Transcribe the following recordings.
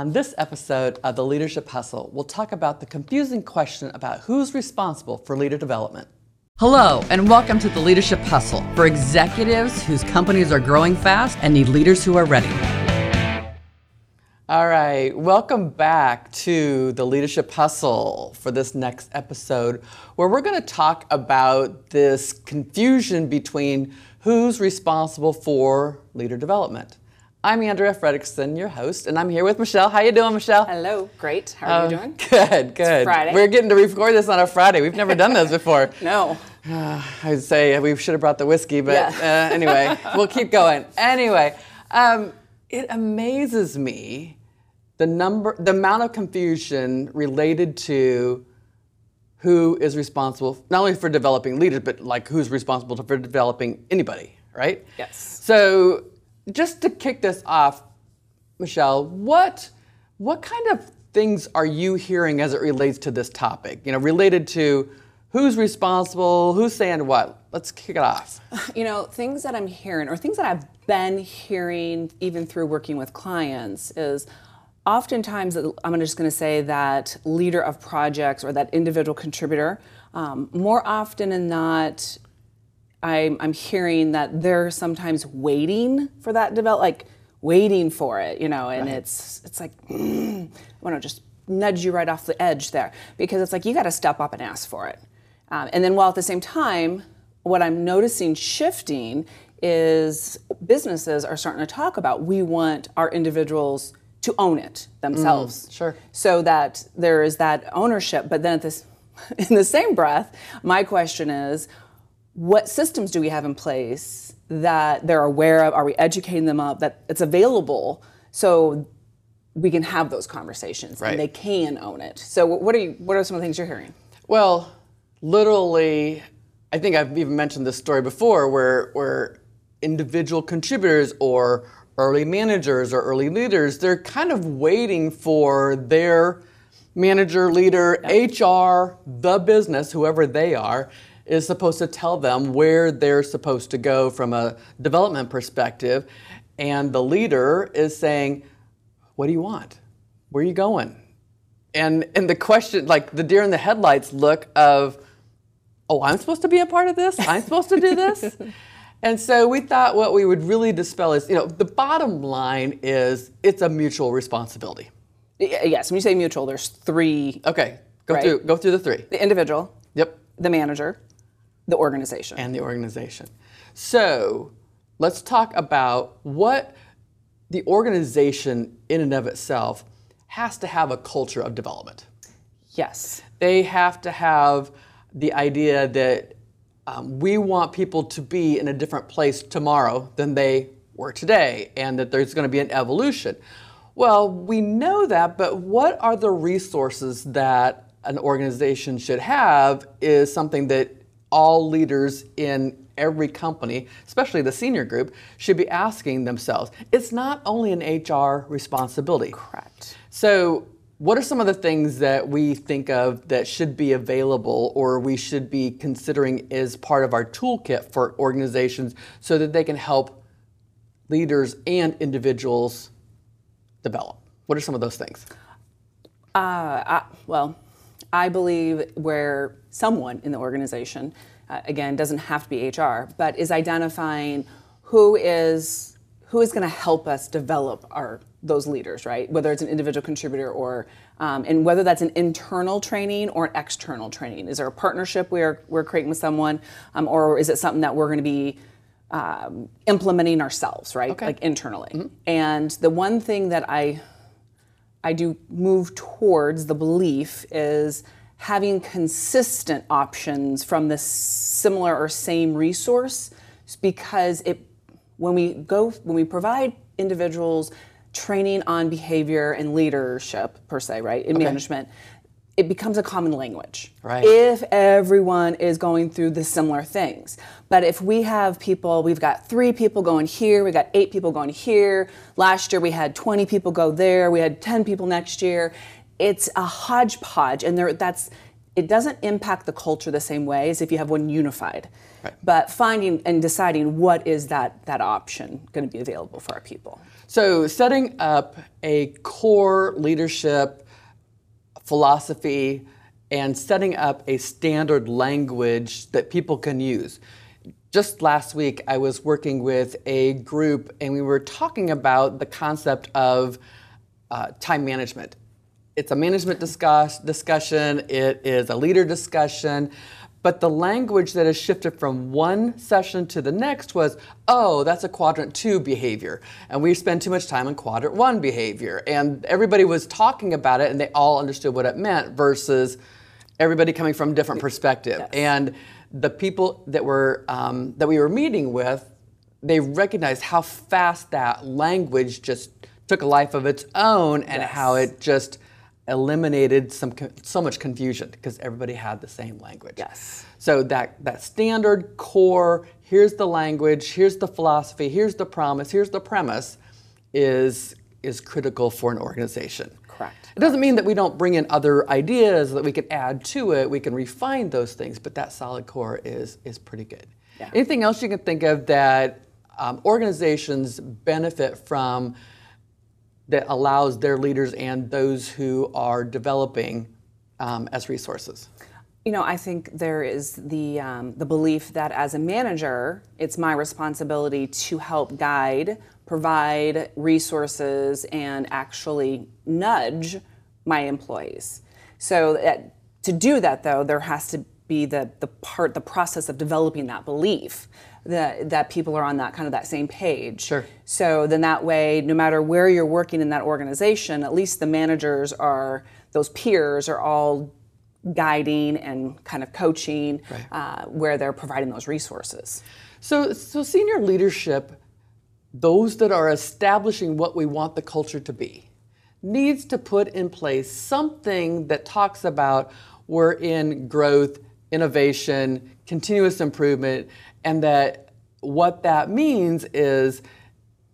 On this episode of the Leadership Hustle, we'll talk about the confusing question about who's responsible for leader development. Hello, and welcome to the Leadership Hustle for executives whose companies are growing fast and need leaders who are ready. All right, welcome back to the Leadership Hustle for this next episode, where we're going to talk about this confusion between who's responsible for leader development. I'm Andrea Fredrickson, your host, and I'm here with Michelle. How you doing, Michelle? Hello. Great. How are uh, you doing? Good, good. It's Friday. We're getting to record this on a Friday. We've never done this before. no. Uh, I'd say we should have brought the whiskey, but yeah. uh, anyway, we'll keep going. Anyway, um, it amazes me the number, the amount of confusion related to who is responsible not only for developing leaders, but like who's responsible for developing anybody, right? Yes. So just to kick this off, Michelle, what what kind of things are you hearing as it relates to this topic? You know, related to who's responsible, who's saying what? Let's kick it off. You know, things that I'm hearing or things that I've been hearing even through working with clients is oftentimes I'm just going to say that leader of projects or that individual contributor, um, more often than not, I'm, I'm hearing that they're sometimes waiting for that develop, like waiting for it, you know, and right. it's it's like mm, I want to just nudge you right off the edge there. Because it's like you got to step up and ask for it, um, and then while at the same time, what I'm noticing shifting is businesses are starting to talk about we want our individuals to own it themselves, mm, sure, so that there is that ownership, but then at this in the same breath, my question is what systems do we have in place that they're aware of? Are we educating them up that it's available so we can have those conversations right. and they can own it? So what are you? What are some of the things you're hearing? Well, literally, I think I've even mentioned this story before, where where individual contributors or early managers or early leaders, they're kind of waiting for their manager, leader, yep. HR, the business, whoever they are, is supposed to tell them where they're supposed to go from a development perspective. And the leader is saying, What do you want? Where are you going? And, and the question, like the deer in the headlights look of, Oh, I'm supposed to be a part of this? I'm supposed to do this? and so we thought what we would really dispel is, you know, the bottom line is it's a mutual responsibility. Yes, when you say mutual, there's three. Okay, go right? through go through the three. The individual. Yep. The manager the organization. And the organization. So let's talk about what the organization, in and of itself, has to have a culture of development. Yes. They have to have the idea that um, we want people to be in a different place tomorrow than they were today, and that there's going to be an evolution. Well, we know that, but what are the resources that an organization should have is something that all leaders in every company, especially the senior group, should be asking themselves. It's not only an HR responsibility. Correct. So, what are some of the things that we think of that should be available or we should be considering as part of our toolkit for organizations so that they can help leaders and individuals develop? What are some of those things? Uh, I, well, I believe where someone in the organization, uh, again, doesn't have to be HR, but is identifying who is who is going to help us develop our those leaders, right? Whether it's an individual contributor or um, and whether that's an internal training or an external training. Is there a partnership we're we're creating with someone, um, or is it something that we're going to be um, implementing ourselves, right? Okay. Like internally. Mm-hmm. And the one thing that I I do move towards the belief is having consistent options from the similar or same resource because it when we go when we provide individuals training on behavior and leadership per se right in okay. management it becomes a common language right. if everyone is going through the similar things. But if we have people, we've got three people going here, we got eight people going here. Last year we had 20 people go there, we had 10 people next year. It's a hodgepodge, and there that's it doesn't impact the culture the same way as if you have one unified. Right. But finding and deciding what is that that option going to be available for our people. So, setting up a core leadership philosophy and setting up a standard language that people can use. Just last week, I was working with a group and we were talking about the concept of uh, time management. It's a management discuss, discussion, it is a leader discussion, but the language that has shifted from one session to the next was, oh, that's a quadrant two behavior. And we spend too much time in quadrant one behavior. And everybody was talking about it and they all understood what it meant versus everybody coming from a different perspective. Yes. And the people that were um, that we were meeting with, they recognized how fast that language just took a life of its own and yes. how it just eliminated some so much confusion because everybody had the same language. Yes. So that that standard core, here's the language, here's the philosophy, here's the promise, here's the premise is is critical for an organization. Correct. It doesn't mean that we don't bring in other ideas that we can add to it. We can refine those things, but that solid core is is pretty good. Yeah. Anything else you can think of that um, organizations benefit from that allows their leaders and those who are developing um, as resources? You know, I think there is the um, the belief that as a manager, it's my responsibility to help guide, provide resources, and actually nudge my employees. So that, to do that, though, there has to be the the part, the process of developing that belief that that people are on that kind of that same page. Sure. So then that way, no matter where you're working in that organization, at least the managers are those peers are all guiding and kind of coaching right. uh, where they're providing those resources. So, so senior leadership, those that are establishing what we want the culture to be, needs to put in place something that talks about we're in growth, innovation, continuous improvement, and that what that means is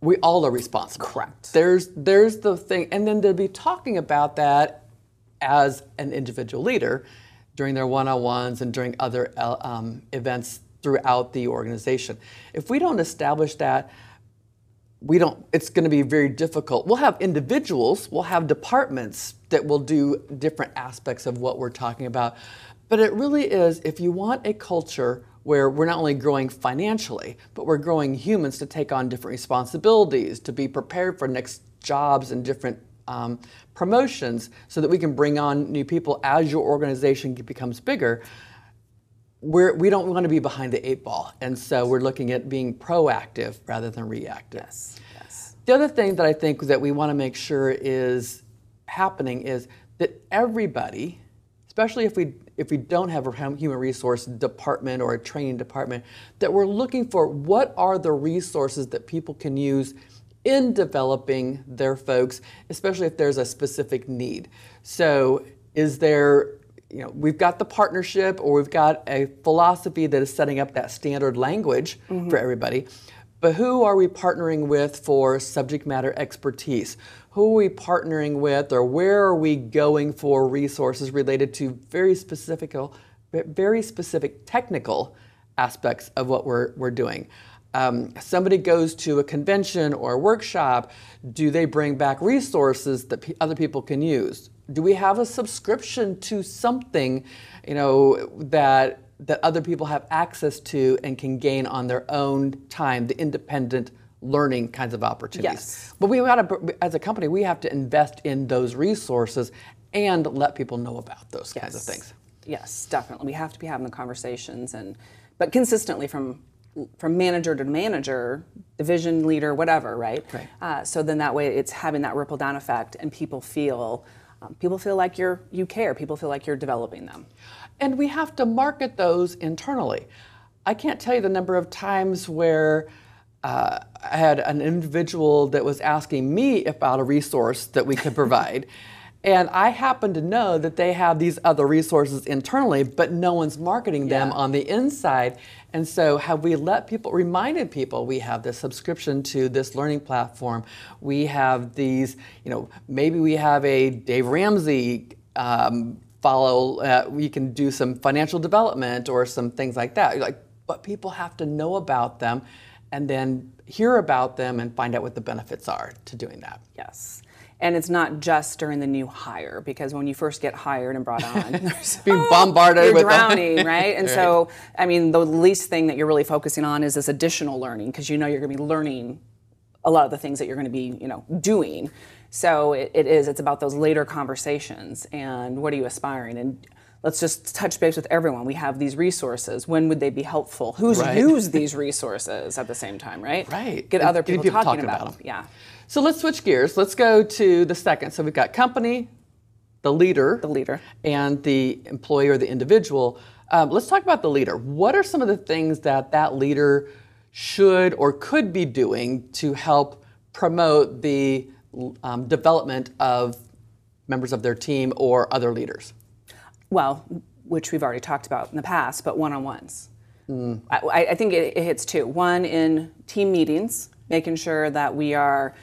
we all are responsible. Correct. There's there's the thing, and then they'll be talking about that as an individual leader during their one-on-ones and during other uh, um, events throughout the organization. If we don't establish that, we don't. It's going to be very difficult. We'll have individuals, we'll have departments that will do different aspects of what we're talking about, but it really is if you want a culture where we're not only growing financially, but we're growing humans to take on different responsibilities, to be prepared for next jobs and different um, promotions so that we can bring on new people as your organization becomes bigger. We're, we don't want to be behind the eight ball. And so we're looking at being proactive rather than reactive. Yes, yes. The other thing that I think that we want to make sure is happening is that everybody, especially if we if we don't have a human resource department or a training department, that we're looking for what are the resources that people can use in developing their folks, especially if there's a specific need. So, is there, you know, we've got the partnership or we've got a philosophy that is setting up that standard language mm-hmm. for everybody. But who are we partnering with for subject matter expertise? Who are we partnering with, or where are we going for resources related to very specific, very specific technical aspects of what we're, we're doing? Um, somebody goes to a convention or a workshop, do they bring back resources that p- other people can use? Do we have a subscription to something, you know, that that other people have access to and can gain on their own time, the independent learning kinds of opportunities. Yes. But we got to, as a company, we have to invest in those resources and let people know about those yes. kinds of things. Yes, definitely. We have to be having the conversations and, but consistently from from manager to manager, division leader, whatever, right? Right. Uh, so then that way it's having that ripple down effect, and people feel um, people feel like you're you care. People feel like you're developing them and we have to market those internally. I can't tell you the number of times where uh, I had an individual that was asking me about a resource that we could provide. and I happen to know that they have these other resources internally, but no one's marketing them yeah. on the inside. And so, have we let people, reminded people, we have this subscription to this learning platform. We have these, you know, maybe we have a Dave Ramsey um, follow, uh, you can do some financial development or some things like that. Like, but people have to know about them and then hear about them and find out what the benefits are to doing that. Yes. And it's not just during the new hire because when you first get hired and brought on, there's being bombarded you're with drowning, right? And right. so, I mean, the least thing that you're really focusing on is this additional learning because you know you're going to be learning a lot of the things that you're going to be, you know, doing. So it, it is. It's about those later conversations and what are you aspiring and let's just touch base with everyone. We have these resources. When would they be helpful? Who's right. used these resources at the same time, right? Right. Get other people, people talking, talking about, about them. Yeah. So let's switch gears. Let's go to the second. So we've got company, the leader, the leader, and the employee or the individual. Um, let's talk about the leader. What are some of the things that that leader should or could be doing to help promote the um, development of members of their team or other leaders? Well, which we've already talked about in the past, but one on ones. Mm. I, I, think it, it hits two. One in team meetings, making sure that we are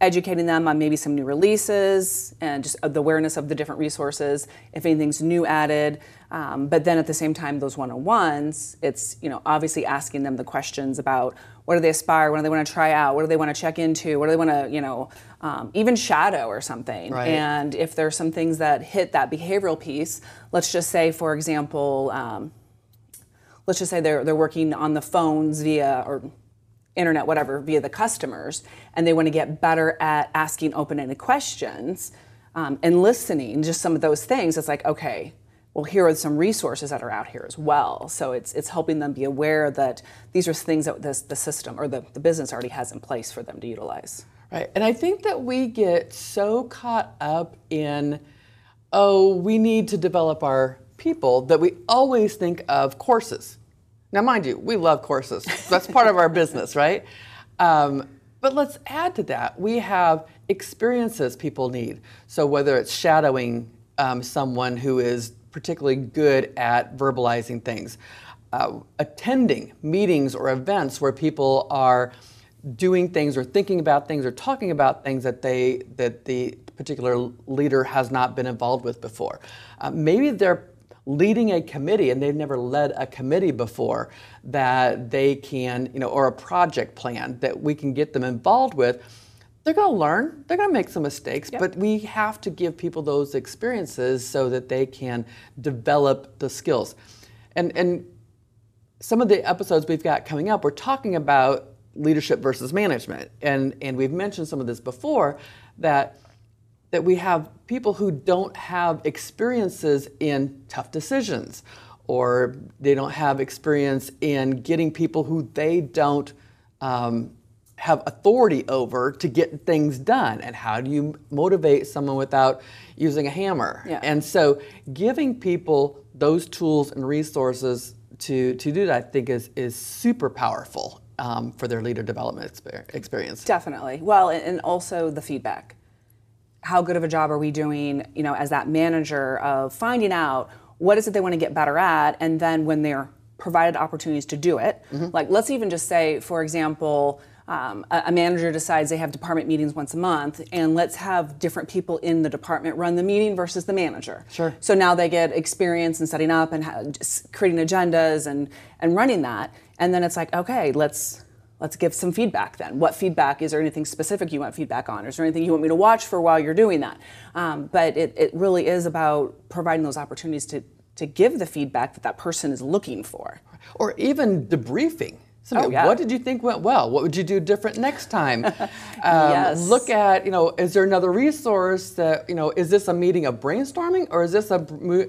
educating them on maybe some new releases and just the awareness of the different resources if anything's new added um, but then at the same time those one-on-ones it's you know obviously asking them the questions about what do they aspire what do they want to try out what do they want to check into what do they want to you know um, even shadow or something right. and if there's some things that hit that behavioral piece let's just say for example um, let's just say they're, they're working on the phones via or internet, whatever, via the customers, and they want to get better at asking open-ended questions um, and listening, just some of those things. It's like, okay, well, here are some resources that are out here as well. So it's it's helping them be aware that these are things that this, the system or the, the business already has in place for them to utilize. Right, and I think that we get so caught up in, oh, we need to develop our people that we always think of courses now, mind you, we love courses. That's part of our business, right? Um, but let's add to that. We have experiences people need. So whether it's shadowing um, someone who is particularly good at verbalizing things, uh, attending meetings or events where people are doing things or thinking about things or talking about things that they that the particular leader has not been involved with before. Uh, maybe they're leading a committee and they've never led a committee before that they can, you know, or a project plan that we can get them involved with, they're going to learn, they're going to make some mistakes, yep. but we have to give people those experiences so that they can develop the skills. And and some of the episodes we've got coming up, we're talking about leadership versus management. And and we've mentioned some of this before that that we have people who don't have experiences in tough decisions or they don't have experience in getting people who they don't um, have authority over to get things done? And how do you motivate someone without using a hammer? Yeah. and so giving people those tools and resources to, to do that i think is, is super powerful um, for their leader development experience. Definitely. Well and also the feedback. How good of a job are we doing, you know, as that manager of finding out what is it they want to get better at, and then when they're provided opportunities to do it, mm-hmm. like let's even just say, for example, um, a, a, manager decides they have department meetings once a month, and let's have different people in the department run the meeting versus the manager. Sure. So now they get experience in setting up and ha- creating agendas and and running that, and then it's like, okay, let's let's give some feedback then. What feedback? Is there anything specific you want feedback on? Is there anything you want me to watch for while you're doing that? Um, but it, it really is about providing those opportunities to, to give the feedback that that person is looking for. Or even debriefing. Oh, yeah. What did you think went well? What would you do different next time? um, yes. Look at, you know, is there another resource that, you know, is this a meeting of brainstorming or is this a,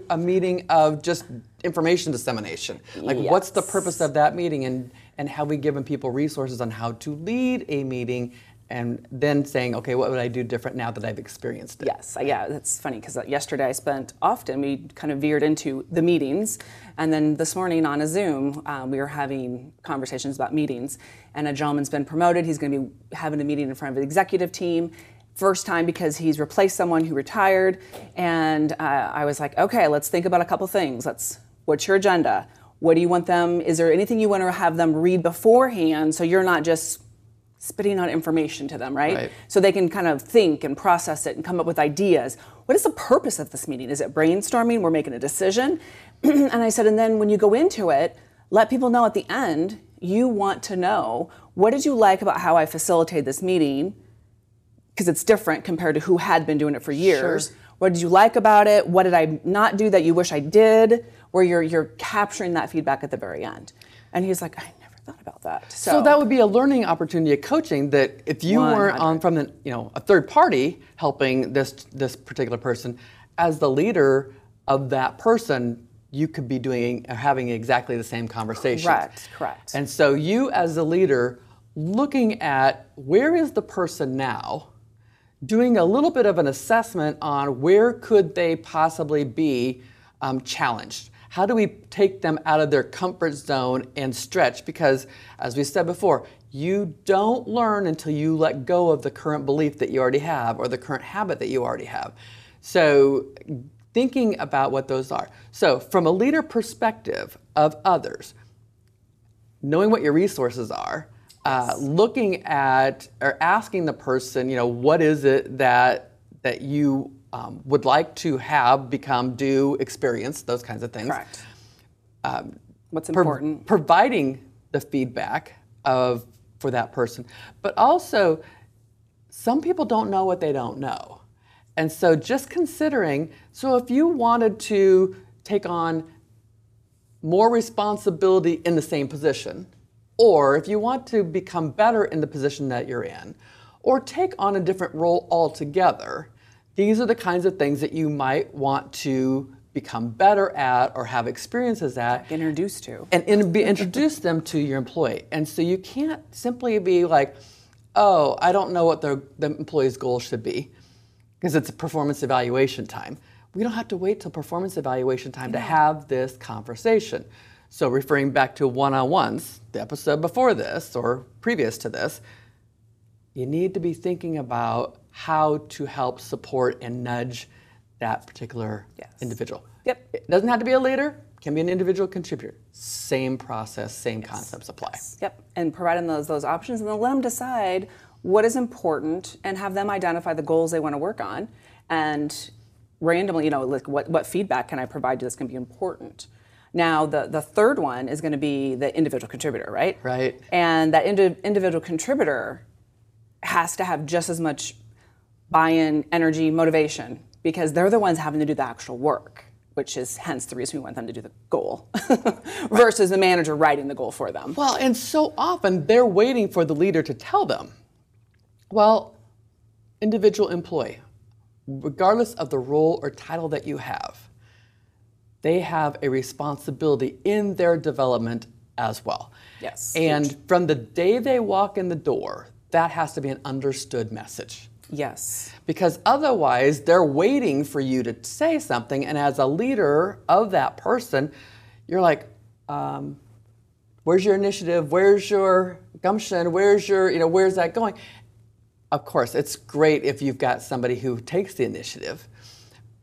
a meeting of just information dissemination? Like, yes. what's the purpose of that meeting? And and have we given people resources on how to lead a meeting and then saying, okay, what would I do different now that I've experienced it? Yes, yeah, that's funny because uh, yesterday I spent often, we kind of veered into the meetings. And then this morning on a Zoom, uh, we were having conversations about meetings. And a gentleman's been promoted. He's going to be having a meeting in front of the executive team. First time because he's replaced someone who retired. And uh, I was like, okay, let's think about a couple things. Let's, what's your agenda? What do you want them? Is there anything you want to have them read beforehand so you're not just spitting out information to them, right? right? So they can kind of think and process it and come up with ideas. What is the purpose of this meeting? Is it brainstorming? We're making a decision. and I said, and then when you go into it, let people know at the end you want to know what did you like about how I facilitated this meeting? Because it's different compared to who had been doing it for years. Sure. What did you like about it? What did I not do that you wish I did? Where you're you're capturing that feedback at the very end. And he's like, I never thought about that. So, So that would be a learning opportunity of coaching that if you weren't on from the you know a third party helping this this particular person, as the leader of that person, you could be doing or having exactly the same conversation. Correct, correct. And so you as the leader looking at where is the person now, doing a little bit of an assessment on where could they possibly be um, challenged. How do we take them out of their comfort zone and stretch? Because, as we said before, you don't learn until you let go of the current belief that you already have or the current habit that you already have. So, thinking about what those are. So, from a leader perspective of others, knowing what your resources are, uh, looking at or asking the person, you know, what is it that that you um, would like to have, become, do, experience, those kinds of things. correct. What's Pro- important? providing the feedback of for that person, but also some people don't know what they don't know, and so just considering. So if you wanted to take on more responsibility in the same position, or if you want to become better in the position that you're in, or take on a different role altogether, these are the kinds of things that you might want to become better at or have experiences at Introduced to. and, and be, introduce them to your employee. And so you can't simply be like, oh, I don't know what the, the employee's goal should be because it's a performance evaluation time. We don't have to wait till performance evaluation time to have this conversation. So referring back to one-on-ones, the episode before this or previous to this, you need to be thinking about how to help support and nudge that particular Yes. individual. Yep. It doesn't have to be a leader, can be an individual contributor. Same process, same concepts apply. Yep, and providing those those options, and then let them decide what is important, and have them identify the goals they want to work on, and randomly, you know, like what what feedback can I provide to this can be important. Now, the the third one is going to be the individual contributor, right? Right. And that indi- individual contributor has to have just as much buy-in, energy, motivation, because they're the ones having to do the actual work, which is hence the reason we want them to do the goal, versus the manager writing the goal for them. Well, and so often they're waiting for the leader to tell them. Well, individual employee, regardless of the role or title that you have, they have a responsibility in their development as well. Yes. And from the day they walk in the door, that has to be an understood message. Yes. Because otherwise, they're waiting for you to say something. And as a leader of that person, you're like, um, where's your initiative? Where's your gumption? Where's your, you know, where's that going? Of course, it's great if you've got somebody who takes the initiative,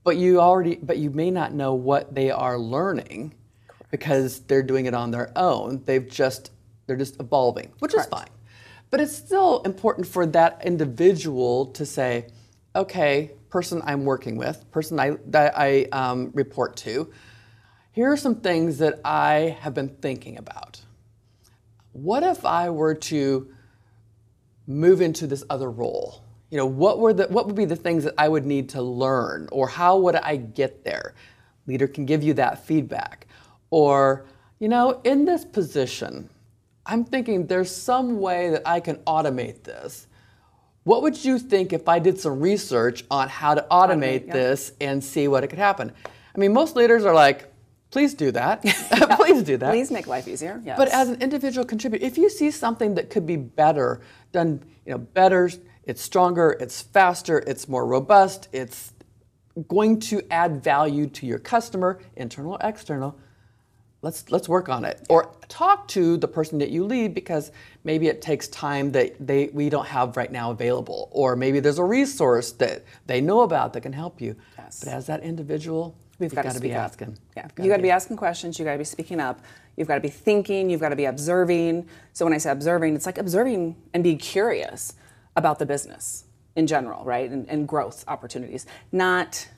but you already, but you may not know what they are learning because they're doing it on their own. They've just, they're just evolving, which is fine. But it's still important for that individual to say, okay, person I'm working with, person I, that I um, report to, here are some things that I have been thinking about. What if I were to move into this other role? You know, what were the what would be the things that I would need to learn or how would I get there? Leader can give you that feedback. Or, you know, in this position, I'm thinking there's some way that I can automate this. What would you think if I did some research on how to automate, yeah. this and see what it could happen? I mean, most leaders are like, please do that. please do that. Please make life easier. Yes. But as an individual contributor, if you see something that could be better, done, you know, better, it's stronger, it's faster, it's more robust, it's going to add value to your customer, internal or external, let's let's work on it. Or talk to the person that you lead because maybe it takes time that they we don't have right now available. Or maybe there's a resource that they know about that can help you. Yes. But as that individual, We've you've got to be up. asking. Yeah, You've you got to be asking questions. You got to be speaking up. You've got to be thinking. You've got to be observing. So when I say observing, it's like observing and be curious about the business in general, right? And, and growth opportunities, not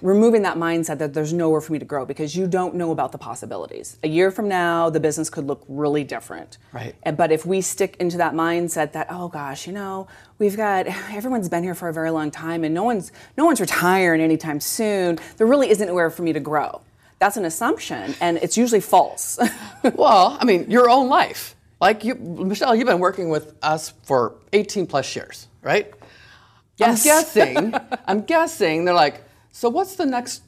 removing that mindset that there's nowhere for me to grow because you don't know about the possibilities. A year from now, the business could look really different. Right. And- But if we stick into that mindset that oh gosh, you know, we've got everyone's been here for a very long time and no one's no one's retiring anytime soon. There really isn't anywhere for me to grow. That's an assumption, and it's usually false. Well, I mean, your own life. Like you, Michelle, you've been working with us for 18 plus years, right? Yes. I'm guessing. I'm guessing they're like, so what's the next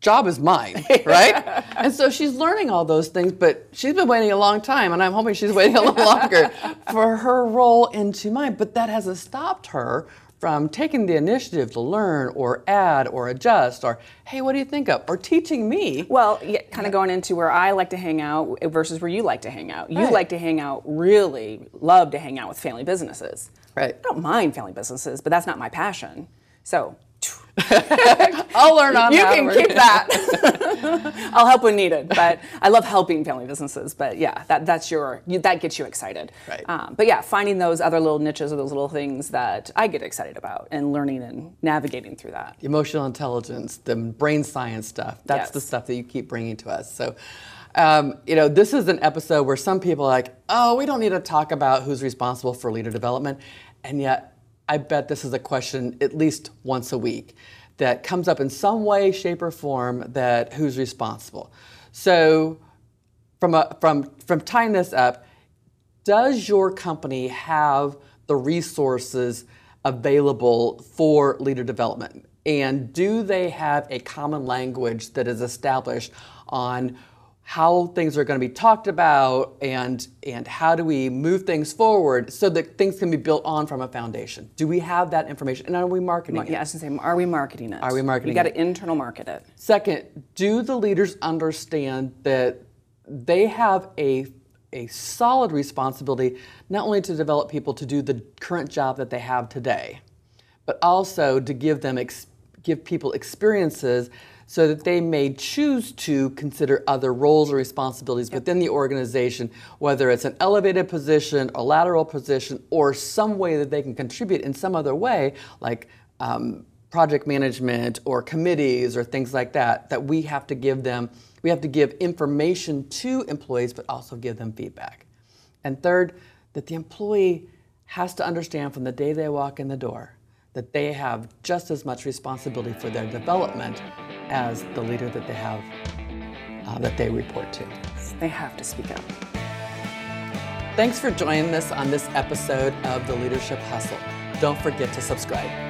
job is mine, right? and so she's learning all those things, but she's been waiting a long time, and I'm hoping she's waiting a little longer for her role into mine. But that hasn't stopped her from taking the initiative to learn or add or adjust or, hey, what do you think of? Or teaching me. Well, yeah, kind of going into where I like to hang out versus where you like to hang out. You Right. like to hang out, really love to hang out with family businesses. Right. I don't mind family businesses, but that's not my passion. So I'll learn on you that. can keep that. I'll help when needed, but I love helping family businesses. But yeah, that that's your you, that gets you excited. Right. Um, but yeah, finding those other little niches or those little things that I get excited about and learning and navigating through that. emotional intelligence, the brain science stuff. That's Yes. the stuff that you keep bringing to us. So, um, you know, this is an episode where some people are like, oh, we don't need to talk about who's responsible for leader development. And yet, I bet this is a question at least once a week that comes up in some way, shape, or form that who's responsible. So, from, a, from, from tying this up, does your company have the resources available for leader development? And do they have a common language that is established on how things are going to be talked about and, and how do we move things forward so that things can be built on from a foundation? Do we have that information? And are we marketing it? Yeah, I was gonna say, are we marketing it? Are we marketing You got to internal market it. Second, do the leaders understand that they have a, a solid responsibility not only to develop people to do the current job that they have today, but also to give them ex- give people experiences so that they may choose to consider other roles or responsibilities within the organization, whether it's an elevated position, a lateral position, or some way that they can contribute in some other way, like um, project management or committees or things like that, that we have to give them, we have to give information to employees, but also give them feedback. And third, that the employee has to understand from the day they walk in the door that they have just as much responsibility for their development as the leader that they have, uh, that they report to. They have to speak up. Thanks for joining us on this episode of the Leadership Hustle. Don't forget to subscribe.